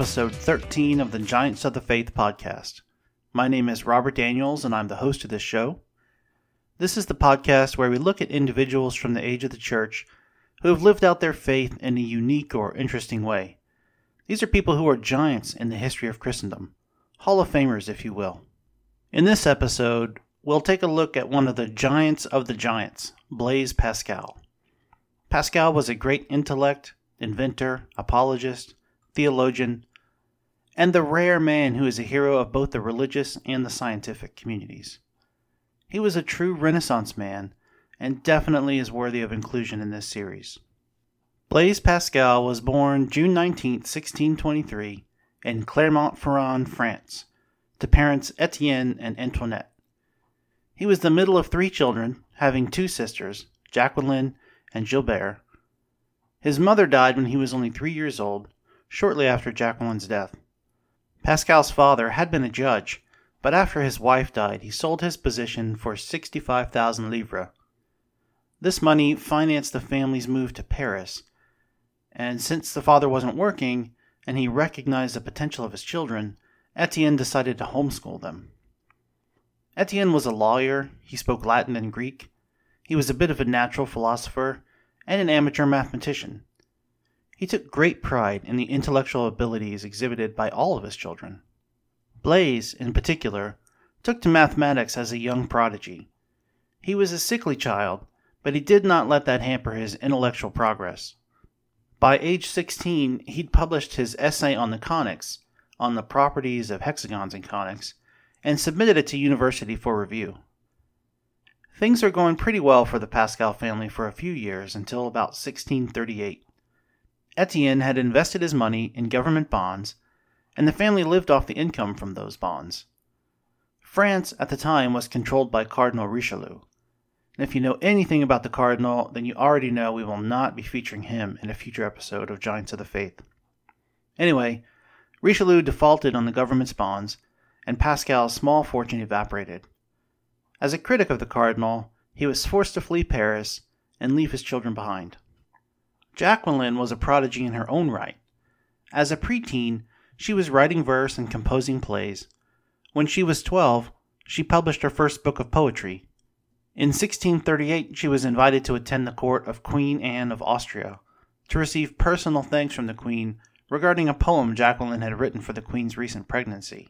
episode 13 of the Giants of the Faith podcast. My name is Robert Daniels, and I'm the host of this show. This is the podcast where we look at individuals from the age of the church who have lived out their faith in a unique or interesting way. These are people who are giants in the history of Christendom, Hall of Famers, if you will. In this episode, we'll take a look at one of the giants of the giants, Blaise Pascal. Pascal was a great intellect, inventor, apologist, theologian, and the rare man who is a hero of both the religious and the scientific communities. He was a true Renaissance man and definitely is worthy of inclusion in this series. Blaise Pascal was born June 19, 1623, in Clermont-Ferrand, France, to parents Etienne and Antoinette. He was the middle of three children, having two sisters, Jacqueline and Gilberte. His mother died when he was only three years old, shortly after Jacqueline's death. Pascal's father had been a judge, but after his wife died, he sold his position for 65,000 livres, this money financed the family's move to Paris, and since the father wasn't working and he recognized the potential of his children, Etienne decided to homeschool them. Etienne was a lawyer, he spoke Latin and Greek, he was a bit of a natural philosopher, and an amateur mathematician. He took great pride in the intellectual abilities exhibited by all of his children. Blaise, in particular, took to mathematics as a young prodigy. He was a sickly child, but he did not let that hamper his intellectual progress. By age 16, he'd published his essay on the conics, on the properties of hexagons and conics, and submitted it to university for review. Things are going pretty well for the Pascal family for a few years until about 1638. Etienne had invested his money in government bonds, and the family lived off the income from those bonds. France at the time was controlled by Cardinal Richelieu, and if you know anything about the Cardinal, then you already know we will not be featuring him in a future episode of Giants of the Faith. Anyway, Richelieu defaulted on the government's bonds, and Pascal's small fortune evaporated. As a critic of the Cardinal, he was forced to flee Paris and leave his children behind. Jacqueline was a prodigy in her own right. As a preteen, she was writing verse and composing plays. When she was 12, she published her first book of poetry, in 1638, she was invited to attend the court of Queen Anne of Austria to receive personal thanks from the Queen regarding a poem Jacqueline had written for the Queen's recent pregnancy.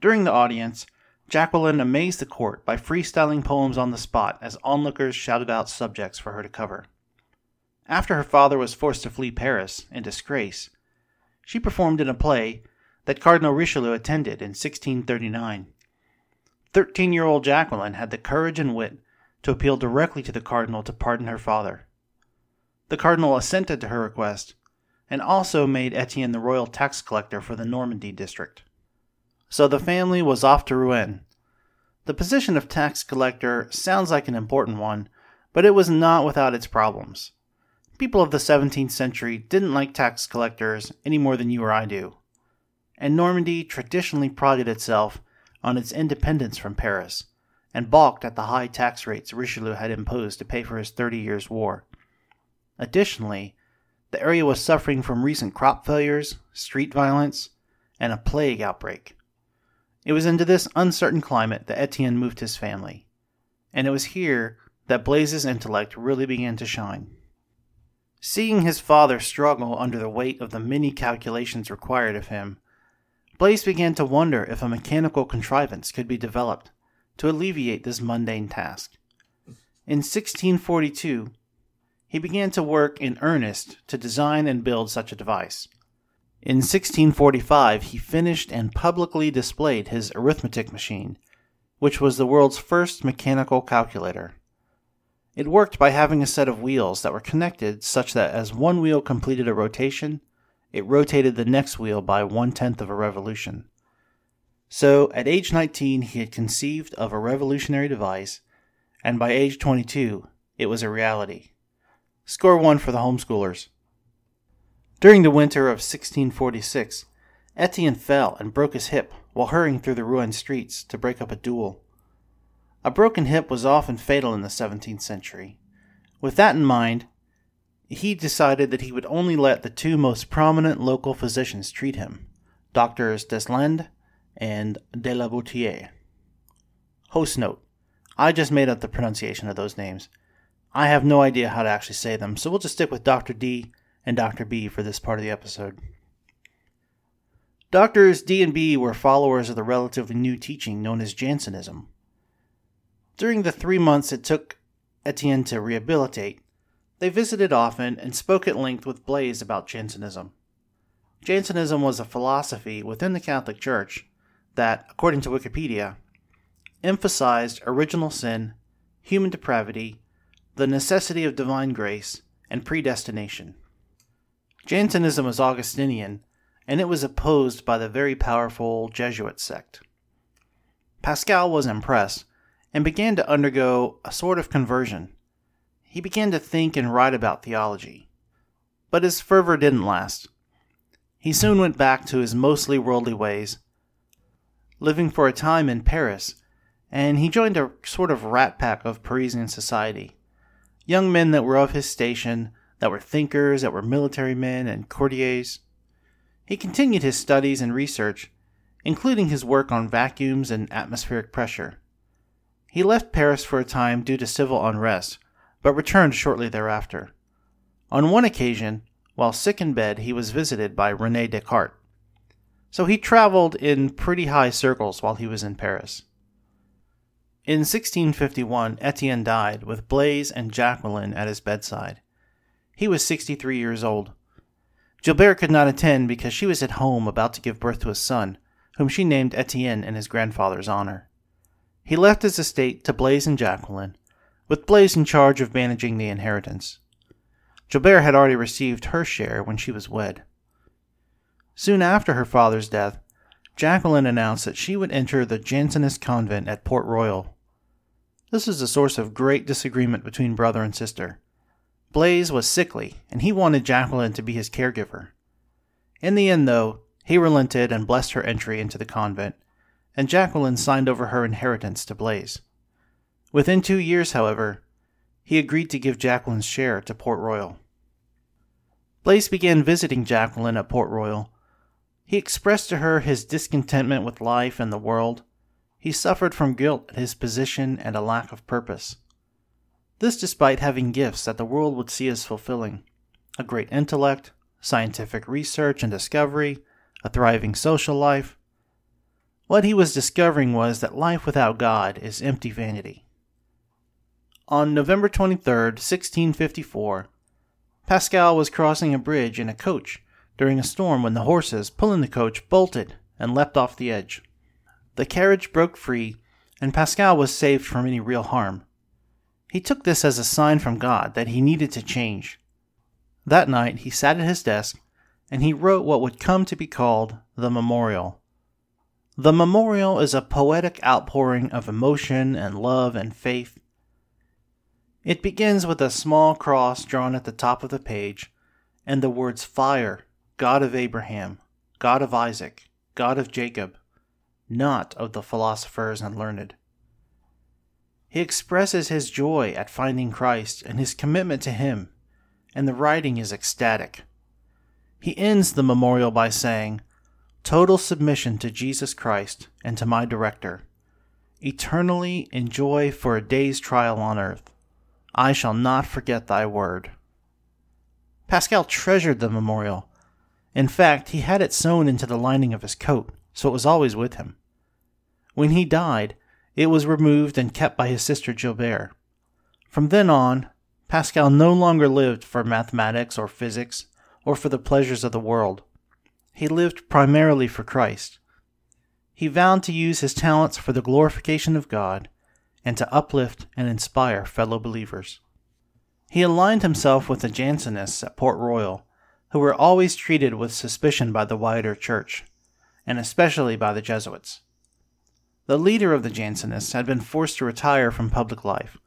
During the audience, Jacqueline amazed the court by freestyling poems on the spot as onlookers shouted out subjects for her to cover. After her father was forced to flee Paris in disgrace, she performed in a play that Cardinal Richelieu attended in 1639. 13 year old Jacqueline had the courage and wit to appeal directly to the cardinal to pardon her father. The cardinal assented to her request and also made Etienne the royal tax collector for the Normandy district. So the family was off to Rouen. The position of tax collector sounds like an important one, but it was not without its problems. People of the 17th century didn't like tax collectors any more than you or I do. And Normandy traditionally prided itself on its independence from Paris, and balked at the high tax rates Richelieu had imposed to pay for his Thirty Years' War. Additionally, the area was suffering from recent crop failures, street violence, and a plague outbreak. It was into this uncertain climate that Etienne moved his family, and it was here that Blaise's intellect really began to shine. Seeing his father struggle under the weight of the many calculations required of him, Blaise began to wonder if a mechanical contrivance could be developed to alleviate this mundane task. In 1642, he began to work in earnest to design and build such a device. In 1645, he finished and publicly displayed his arithmetic machine, which was the world's first mechanical calculator. It worked by having a set of wheels that were connected such that as one wheel completed a rotation, it rotated the next wheel by one tenth of a revolution. So, at age 19, he had conceived of a revolutionary device, and by age 22, it was a reality. Score one for the homeschoolers. During the winter of 1646, Etienne fell and broke his hip while hurrying through the ruined streets to break up a duel. A broken hip was often fatal in the 17th century. With that in mind, he decided that he would only let the two most prominent local physicians treat him Doctors Deslandes and de la Boutier. Host note I just made up the pronunciation of those names. I have no idea how to actually say them, so we'll just stick with Dr. D and Dr. B for this part of the episode. Doctors D and B were followers of the relatively new teaching known as Jansenism. During the three months it took Etienne to rehabilitate, they visited often and spoke at length with Blaise about Jansenism. Jansenism was a philosophy within the Catholic Church that, according to Wikipedia, emphasized original sin, human depravity, the necessity of divine grace, and predestination. Jansenism was Augustinian, and it was opposed by the very powerful Jesuit sect. Pascal was impressed and began to undergo a sort of conversion. He began to think and write about theology. But his fervor didn't last. He soon went back to his mostly worldly ways, living for a time in Paris, and he joined a sort of rat pack of Parisian society. Young men that were of his station, that were thinkers, that were military men and courtiers. He continued his studies and research, including his work on vacuums and atmospheric pressure. He left Paris for a time due to civil unrest, but returned shortly thereafter. On one occasion, while sick in bed, he was visited by Rene Descartes. So he traveled in pretty high circles while he was in Paris. In 1651, Etienne died with Blaise and Jacqueline at his bedside. He was 63 years old. Gilberte could not attend because she was at home about to give birth to a son, whom she named Etienne in his grandfather's honor. He left his estate to Blaise and Jacqueline, with Blaise in charge of managing the inheritance. Gilberte had already received her share when she was wed. Soon after her father's death, Jacqueline announced that she would enter the Jansenist convent at Port Royal this was a source of great disagreement between brother and sister. Blaise was sickly, and he wanted Jacqueline to be his caregiver. In the end, though, he relented and blessed her entry into the convent, and Jacqueline signed over her inheritance to Blaise. Within two years, however, he agreed to give Jacqueline's share to Port Royal. Blaise began visiting Jacqueline at Port Royal. He expressed to her his discontentment with life and the world, he suffered from guilt at his position and a lack of purpose. This despite having gifts that the world would see as fulfilling a great intellect, scientific research and discovery, a thriving social life. What he was discovering was that life without God is empty vanity. On November 23, 1654, Pascal was crossing a bridge in a coach during a storm when the horses pulling the coach bolted and leapt off the edge. The carriage broke free, and Pascal was saved from any real harm. He took this as a sign from God that he needed to change. That night he sat at his desk and he wrote what would come to be called the Memorial. The Memorial is a poetic outpouring of emotion and love and faith. It begins with a small cross drawn at the top of the page and the words Fire, God of Abraham, God of Isaac, God of Jacob, not of the philosophers and learned. He expresses his joy at finding Christ and his commitment to him, and the writing is ecstatic. He ends the memorial by saying, Total submission to Jesus Christ and to my director. Eternally enjoy for a day's trial on earth. I shall not forget thy word. Pascal treasured the memorial. In fact, he had it sewn into the lining of his coat so it was always with him. When he died, it was removed and kept by his sister Gilberte. From then on, Pascal no longer lived for mathematics or physics or for the pleasures of the world. He lived primarily for Christ. He vowed to use his talents for the glorification of God and to uplift and inspire fellow believers. He aligned himself with the Jansenists at Port Royal, who were always treated with suspicion by the wider church and especially by the Jesuits. The leader of the Jansenists had been forced to retire from public life,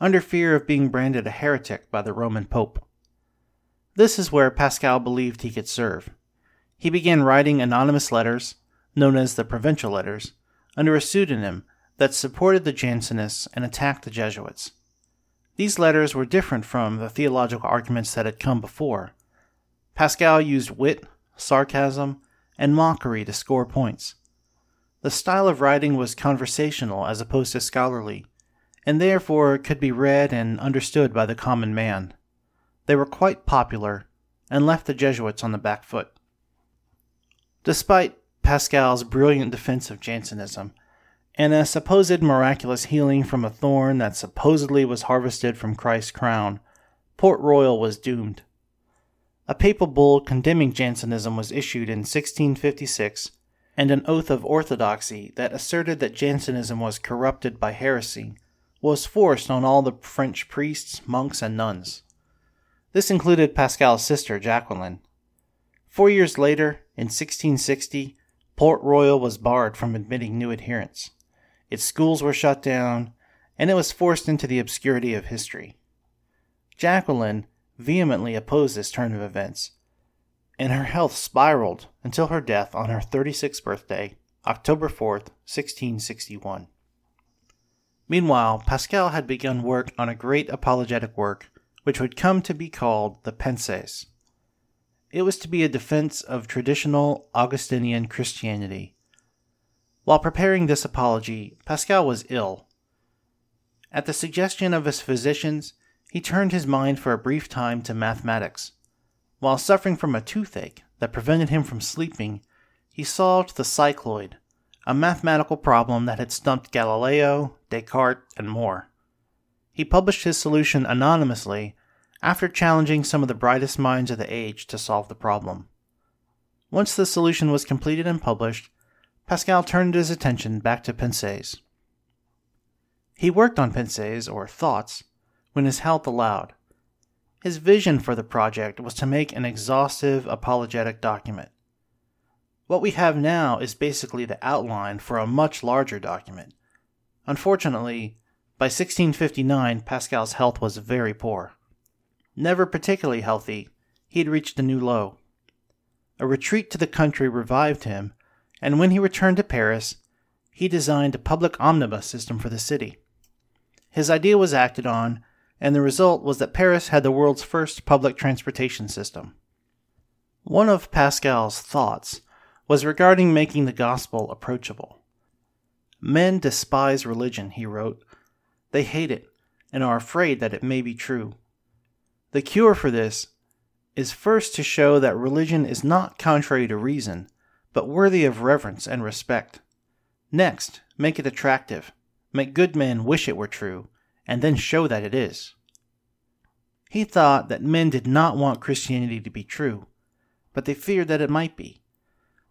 under fear of being branded a heretic by the Roman Pope. This is where Pascal believed he could serve. He began writing anonymous letters, known as the Provincial Letters, under a pseudonym that supported the Jansenists and attacked the Jesuits. These letters were different from the theological arguments that had come before. Pascal used wit, sarcasm, and mockery to score points. The style of writing was conversational as opposed to scholarly, and therefore could be read and understood by the common man. They were quite popular and left the Jesuits on the back foot. Despite Pascal's brilliant defense of Jansenism and a supposed miraculous healing from a thorn that supposedly was harvested from Christ's crown, Port Royal was doomed. A papal bull condemning Jansenism was issued in 1656, and an oath of orthodoxy that asserted that Jansenism was corrupted by heresy was forced on all the French priests, monks, and nuns. This included Pascal's sister, Jacqueline. Four years later, in 1660, Port Royal was barred from admitting new adherents. Its schools were shut down, and it was forced into the obscurity of history. Jacqueline vehemently opposed this turn of events, and her health spiraled until her death on her 36th birthday, October 4th, 1661. Meanwhile, Pascal had begun work on a great apologetic work which would come to be called the Pensées. It was to be a defense of traditional Augustinian Christianity. While preparing this apology, Pascal was ill. At the suggestion of his physicians, he turned his mind for a brief time to mathematics. While suffering from a toothache that prevented him from sleeping, he solved the cycloid, a mathematical problem that had stumped Galileo, Descartes, and more. He published his solution anonymously after challenging some of the brightest minds of the age to solve the problem. Once the solution was completed and published, Pascal turned his attention back to Pensées. He worked on Pensées, or thoughts, when his health allowed. His vision for the project was to make an exhaustive apologetic document. What we have now is basically the outline for a much larger document. Unfortunately, by 1659, Pascal's health was very poor. Never particularly healthy, he had reached a new low. A retreat to the country revived him, and when he returned to Paris, he designed a public omnibus system for the city. His idea was acted on, and the result was that Paris had the world's first public transportation system. One of Pascal's thoughts was regarding making the gospel approachable. Men despise religion, he wrote. They hate it and are afraid that it may be true. The cure for this is first to show that religion is not contrary to reason, but worthy of reverence and respect. Next, make it attractive. Make good men wish it were true, and then show that it is. He thought that men did not want Christianity to be true, but they feared that it might be.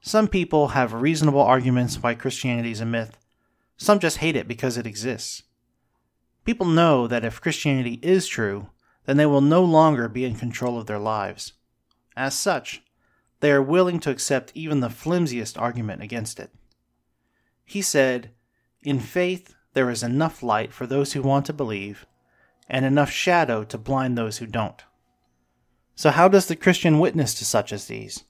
Some people have reasonable arguments why Christianity is a myth, some just hate it because it exists. People know that if Christianity is true, then they will no longer be in control of their lives. As such, they are willing to accept even the flimsiest argument against it. He said, In faith, there is enough light for those who want to believe, and enough shadow to blind those who don't. So, how does the Christian witness to such as these?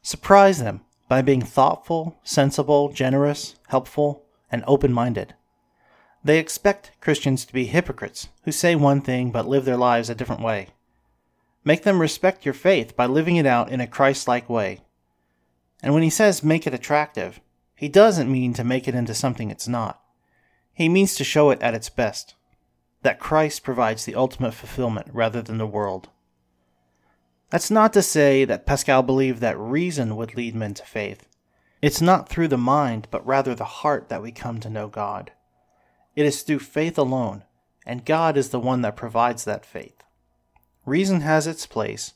Surprise them by being thoughtful, sensible, generous, helpful, and open minded. They expect Christians to be hypocrites who say one thing but live their lives a different way. Make them respect your faith by living it out in a Christ like way. And when he says make it attractive, he doesn't mean to make it into something it's not. He means to show it at its best that Christ provides the ultimate fulfillment rather than the world. That's not to say that Pascal believed that reason would lead men to faith. It's not through the mind, but rather the heart that we come to know God. It is through faith alone, and God is the one that provides that faith. Reason has its place,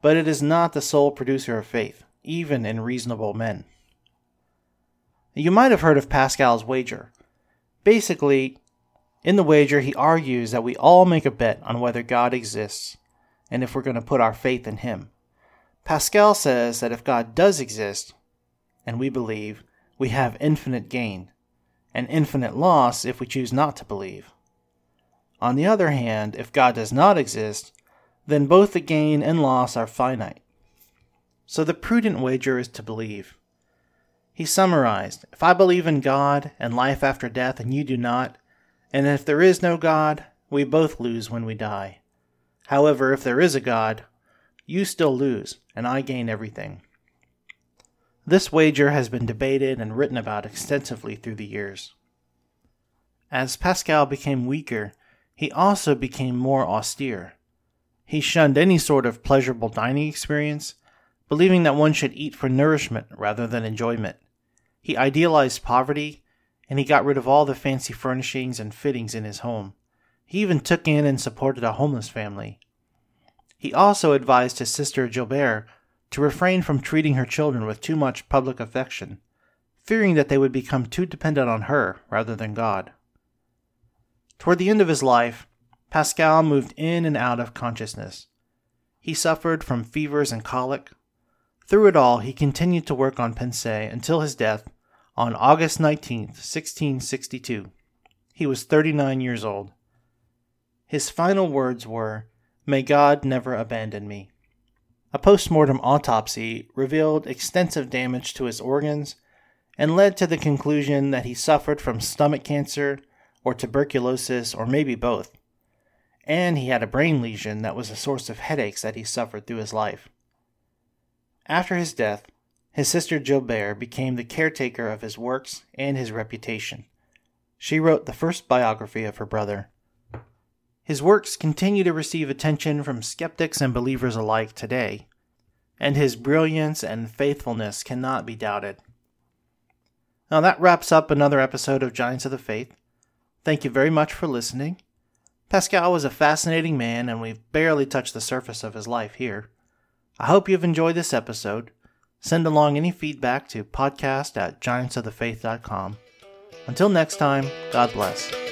but it is not the sole producer of faith, even in reasonable men. You might have heard of Pascal's wager. Basically, in the wager, he argues that we all make a bet on whether God exists and if we're going to put our faith in him. Pascal says that if God does exist, and we believe, we have infinite gain and infinite loss if we choose not to believe. On the other hand, if God does not exist, then both the gain and loss are finite. So the prudent wager is to believe. He summarized If I believe in God and life after death and you do not, and if there is no God, We both lose when we die. However, if there is a God, you still lose, and I gain everything. This wager has been debated and written about extensively through the years. As Pascal became weaker, he also became more austere. He shunned any sort of pleasurable dining experience, believing that one should eat for nourishment rather than enjoyment. He idealized poverty, and he got rid of all the fancy furnishings and fittings in his home. He even took in and supported a homeless family. He also advised his sister Gilberte to refrain from treating her children with too much public affection, fearing that they would become too dependent on her rather than God. Toward the end of his life, Pascal moved in and out of consciousness. He suffered from fevers and colic. Through it all, he continued to work on Pensées until his death on August 19, 1662. He was 39 years old. His final words were, May God never abandon me. A post-mortem autopsy revealed extensive damage to his organs and led to the conclusion that he suffered from stomach cancer or tuberculosis or maybe both. And he had a brain lesion that was a source of headaches that he suffered through his life. After his death, his sister Gilberte became the caretaker of his works and his reputation. She wrote the first biography of her brother. His works continue to receive attention from skeptics and believers alike today, and his brilliance and faithfulness cannot be doubted. Now that wraps up another episode of Giants of the Faith. Thank you very much for listening. Pascal was a fascinating man, and we've barely touched the surface of his life here. I hope you've enjoyed this episode. Send along any feedback to podcast at giantsofthefaith.com. Until next time, God bless.